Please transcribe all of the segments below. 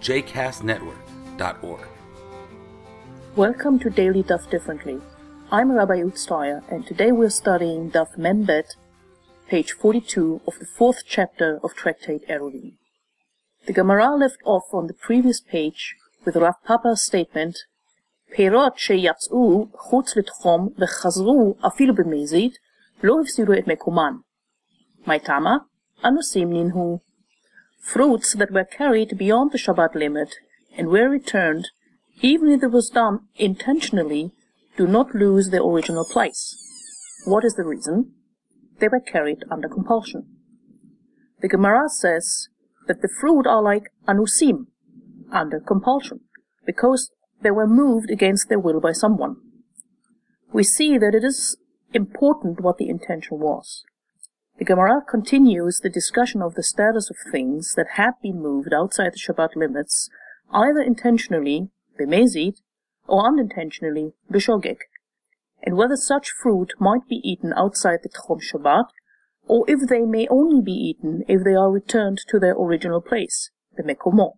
jcastnetwork.org. Welcome to Daily Daf Differently. I'm Rabbi Utsteyer, and today we're studying Daf Membet, page 42 of the fourth chapter of Tractate Eruvin. The Gemara left off on the previous page with Rav Papa's statement, Perot sheyatz'u chutz l'tchom v'chazru afilu b'mezid lo hifziru et mekuman. tama anusim ninhu Fruits that were carried beyond the Shabbat limit and were returned, even if it was done intentionally, do not lose their original place. What is the reason? They were carried under compulsion. The Gemara says that the fruit are like anusim, under compulsion, because they were moved against their will by someone. We see that it is important what the intention was. The Gemara continues the discussion of the status of things that had been moved outside the Shabbat limits, either intentionally, bemezid, or unintentionally, beshogeg, and whether such fruit might be eaten outside the Tchom Shabbat, or if they may only be eaten if they are returned to their original place, the Mekomo.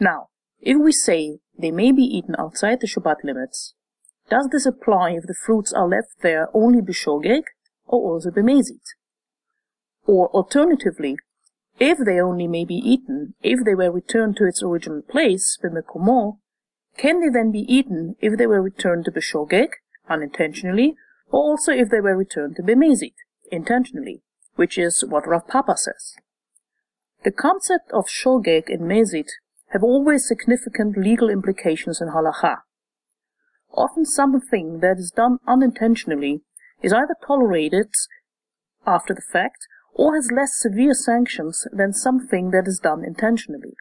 Now, if we say they may be eaten outside the Shabbat limits, does this apply if the fruits are left there only b'shogeg or also b'mezid? Or alternatively, if they only may be eaten if they were returned to its original place, b'mekomo, can they then be eaten if they were returned to b'shogeg, unintentionally, or also if they were returned to b'mezid, intentionally, which is what Rav Papa says. The concept of shogeg and mezid have always significant legal implications in halacha. Often something that is done unintentionally is either tolerated after the fact or has less severe sanctions than something that is done intentionally.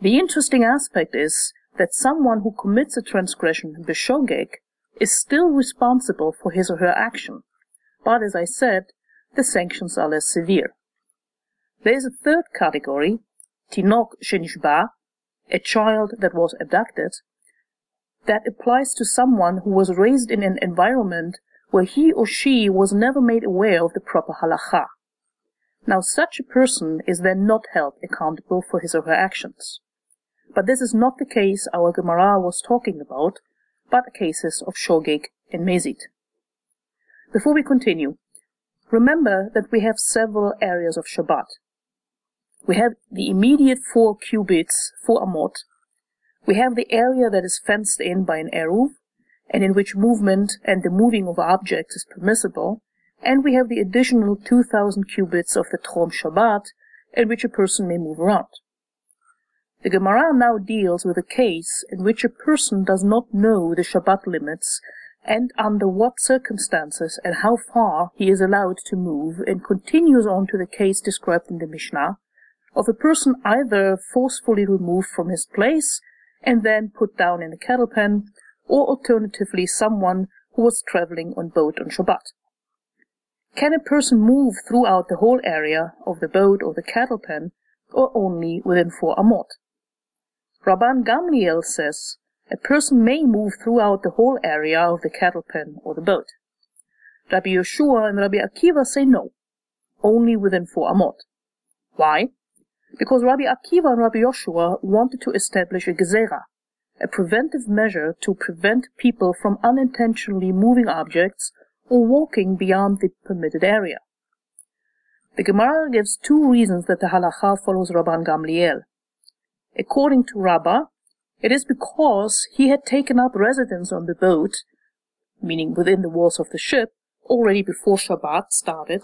The interesting aspect is that someone who commits a transgression b'shogeg is still responsible for his or her action, but as I said, the sanctions are less severe. There is a third category, Tinok Shenishba, a child that was abducted, that applies to someone who was raised in an environment where he or she was never made aware of the proper halacha. Now such a person is then not held accountable for his or her actions. But this is not the case our Gemara was talking about, but cases of shogeg and mezid. Before we continue, remember that we have several areas of Shabbat. We have the immediate four cubits, four amot. We have the area that is fenced in by an eruv, and in which movement and the moving of objects is permissible. And we have the additional 2000 cubits of the Tchom Shabbat, in which a person may move around. The Gemara now deals with a case in which a person does not know the Shabbat limits and under what circumstances and how far he is allowed to move, and continues on to the case described in the Mishnah, of a person either forcefully removed from his place and then put down in a cattle pen, or alternatively someone who was traveling on boat on Shabbat. Can a person move throughout the whole area of the boat or the cattle pen, or only within four amot? Rabban Gamliel says a person may move throughout the whole area of the cattle pen or the boat. Rabbi Yehoshua and Rabbi Akiva say no, only within four amot. Why? because Rabbi Akiva and Rabbi Yehoshua wanted to establish a gezerah, a preventive measure to prevent people from unintentionally moving objects or walking beyond the permitted area. The Gemara gives two reasons that the halacha follows Rabban Gamliel. According to Rabbah, it is because he had taken up residence on the boat, meaning within the walls of the ship, already before Shabbat started,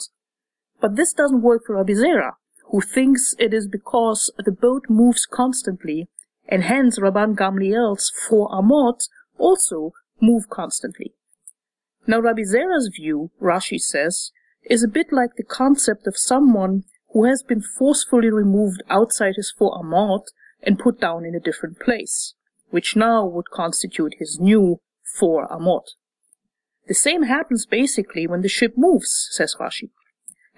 but this doesn't work for Rabbi Zera, who thinks it is because the boat moves constantly, and hence Rabban Gamliel's four amot also move constantly. Now Rabbi Zera's view, Rashi says, is a bit like the concept of someone who has been forcefully removed outside his four amot and put down in a different place, which now would constitute his new four amot. The same happens basically when the ship moves, says Rashi.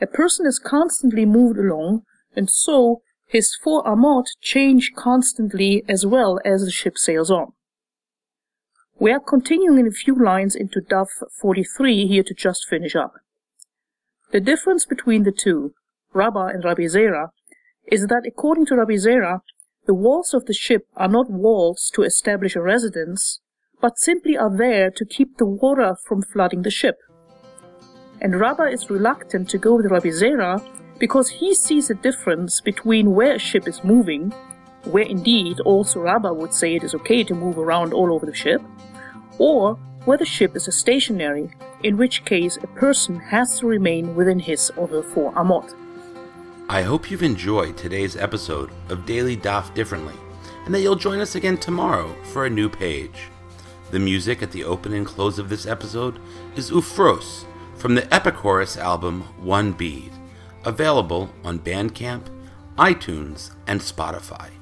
A person is constantly moved along, and so his four amot change constantly as well as the ship sails on. We are continuing in a few lines into Daf 43 here to just finish up. The difference between the two, Rabbah and Rabbi Zera, is that according to Rabbi Zera, the walls of the ship are not walls to establish a residence, but simply are there to keep the water from flooding the ship. And Rabbah is reluctant to go with Rabbi Zera because he sees a difference between where a ship is moving, where indeed all Rabbah would say it is okay to move around all over the ship, or where the ship is stationary in which case a person has to remain within his or her four amot. I hope you've enjoyed today's episode of Daily Daf Differently, and that you'll join us again tomorrow for a new page. The music at the open and close of this episode is Ufros from the Epichorus album One Bead, available on Bandcamp, iTunes, and Spotify.